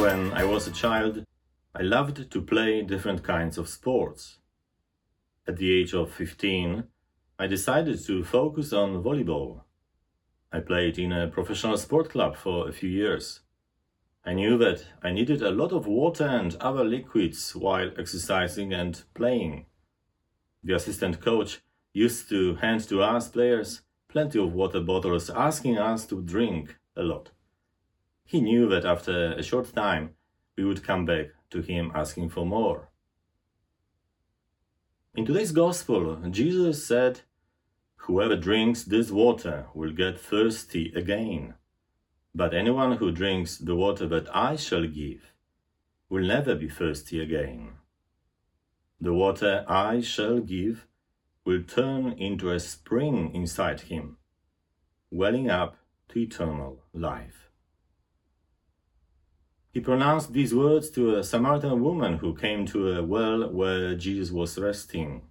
When I was a child, I loved to play different kinds of sports. At the age of 15, I decided to focus on volleyball. I played in a professional sport club for a few years. I knew that I needed a lot of water and other liquids while exercising and playing. The assistant coach used to hand to us players plenty of water bottles, asking us to drink a lot. He knew that after a short time we would come back to him asking for more. In today's Gospel, Jesus said, Whoever drinks this water will get thirsty again. But anyone who drinks the water that I shall give will never be thirsty again. The water I shall give will turn into a spring inside him, welling up to eternal life. He pronounced these words to a Samaritan woman who came to a well where Jesus was resting.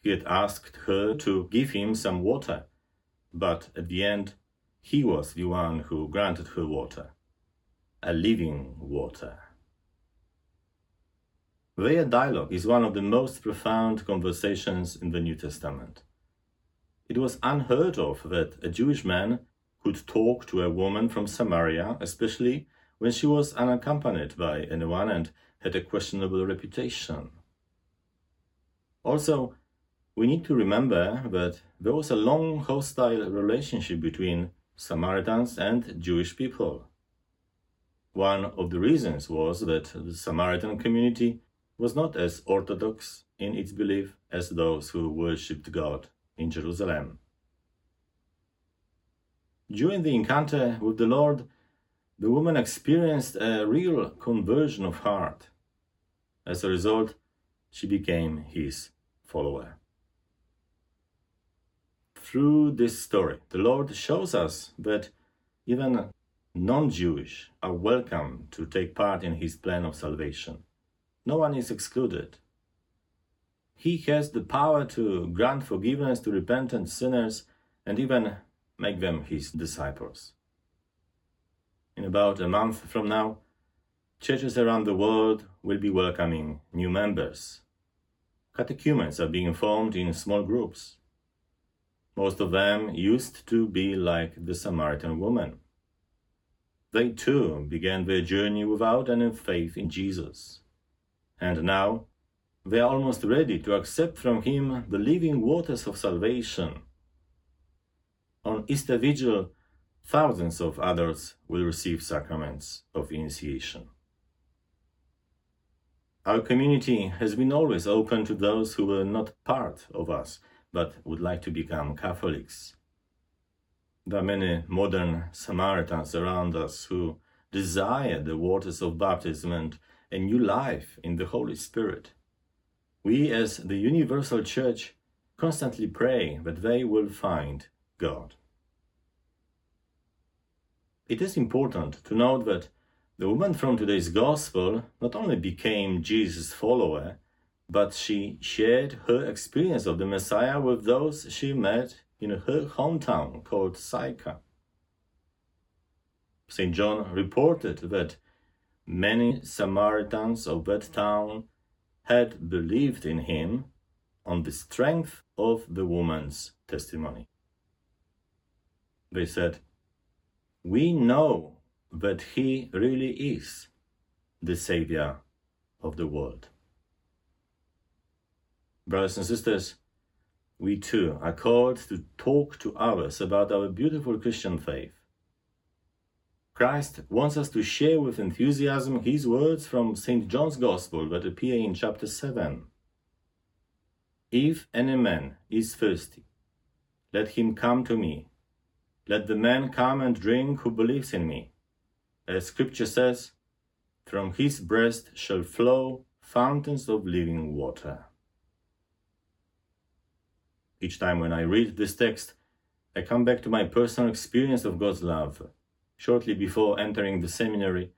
He had asked her to give him some water, but at the end, he was the one who granted her water, a living water. Their dialogue is one of the most profound conversations in the New Testament. It was unheard of that a Jewish man could talk to a woman from Samaria, especially when she was unaccompanied by anyone and had a questionable reputation. Also, we need to remember that there was a long hostile relationship between Samaritans and Jewish people. One of the reasons was that the Samaritan community was not as orthodox in its belief as those who worshipped God in Jerusalem. During the encounter with the Lord, the woman experienced a real conversion of heart. As a result, she became his follower. Through this story, the Lord shows us that even non Jewish are welcome to take part in his plan of salvation. No one is excluded. He has the power to grant forgiveness to repentant sinners and even make them his disciples in about a month from now, churches around the world will be welcoming new members. Catechumens are being formed in small groups. Most of them used to be like the Samaritan woman. They too began their journey without any faith in Jesus. And now they are almost ready to accept from Him the living waters of salvation. On Easter Vigil, thousands of others will receive sacraments of initiation. Our community has been always open to those who were not part of us but would like to become Catholics. There are many modern Samaritans around us who desire the waters of baptism and a new life in the Holy Spirit. We, as the Universal Church, constantly pray that they will find God. It is important to note that the woman from today's Gospel not only became Jesus' follower, but she shared her experience of the Messiah with those she met in her hometown called Sychar. St. John reported that many Samaritans of that town had believed in him on the strength of the woman's testimony. They said, we know that He really is the Savior of the world. Brothers and sisters, we too are called to talk to others about our beautiful Christian faith. Christ wants us to share with enthusiasm his words from St. John's Gospel that appear in chapter 7. If any man is thirsty, let him come to me let the man come and drink who believes in me. As scripture says, from his breast shall flow fountains of living water. Each time when I read this text, I come back to my personal experience of God's love. Shortly before entering the seminary,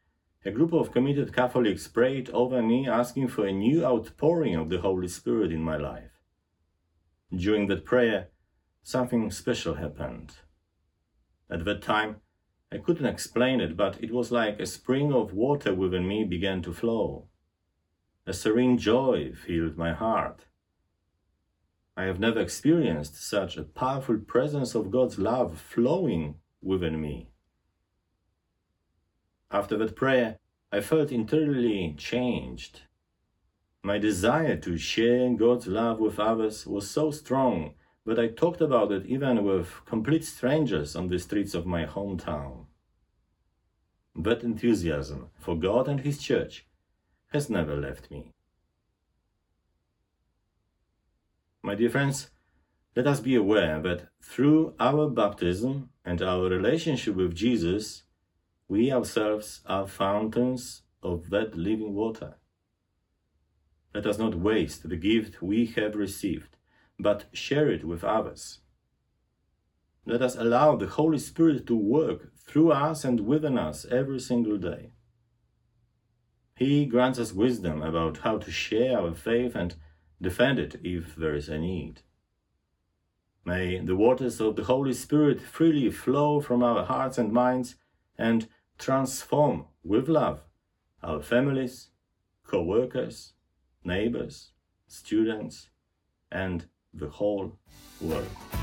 a group of committed Catholics prayed over me asking for a new outpouring of the Holy Spirit in my life. During that prayer, something special happened. At that time, I couldn't explain it, but it was like a spring of water within me began to flow. A serene joy filled my heart. I have never experienced such a powerful presence of God's love flowing within me. After that prayer, I felt entirely changed. My desire to share God's love with others was so strong that I talked about it even with complete strangers on the streets of my hometown. That enthusiasm for God and His Church has never left me. My dear friends, let us be aware that through our baptism and our relationship with Jesus, we ourselves are fountains of that living water. Let us not waste the gift we have received, but share it with others. Let us allow the Holy Spirit to work through us and within us every single day. He grants us wisdom about how to share our faith and defend it if there is a need. May the waters of the Holy Spirit freely flow from our hearts and minds and transform with love our families, co workers, neighbors, students, and the whole world.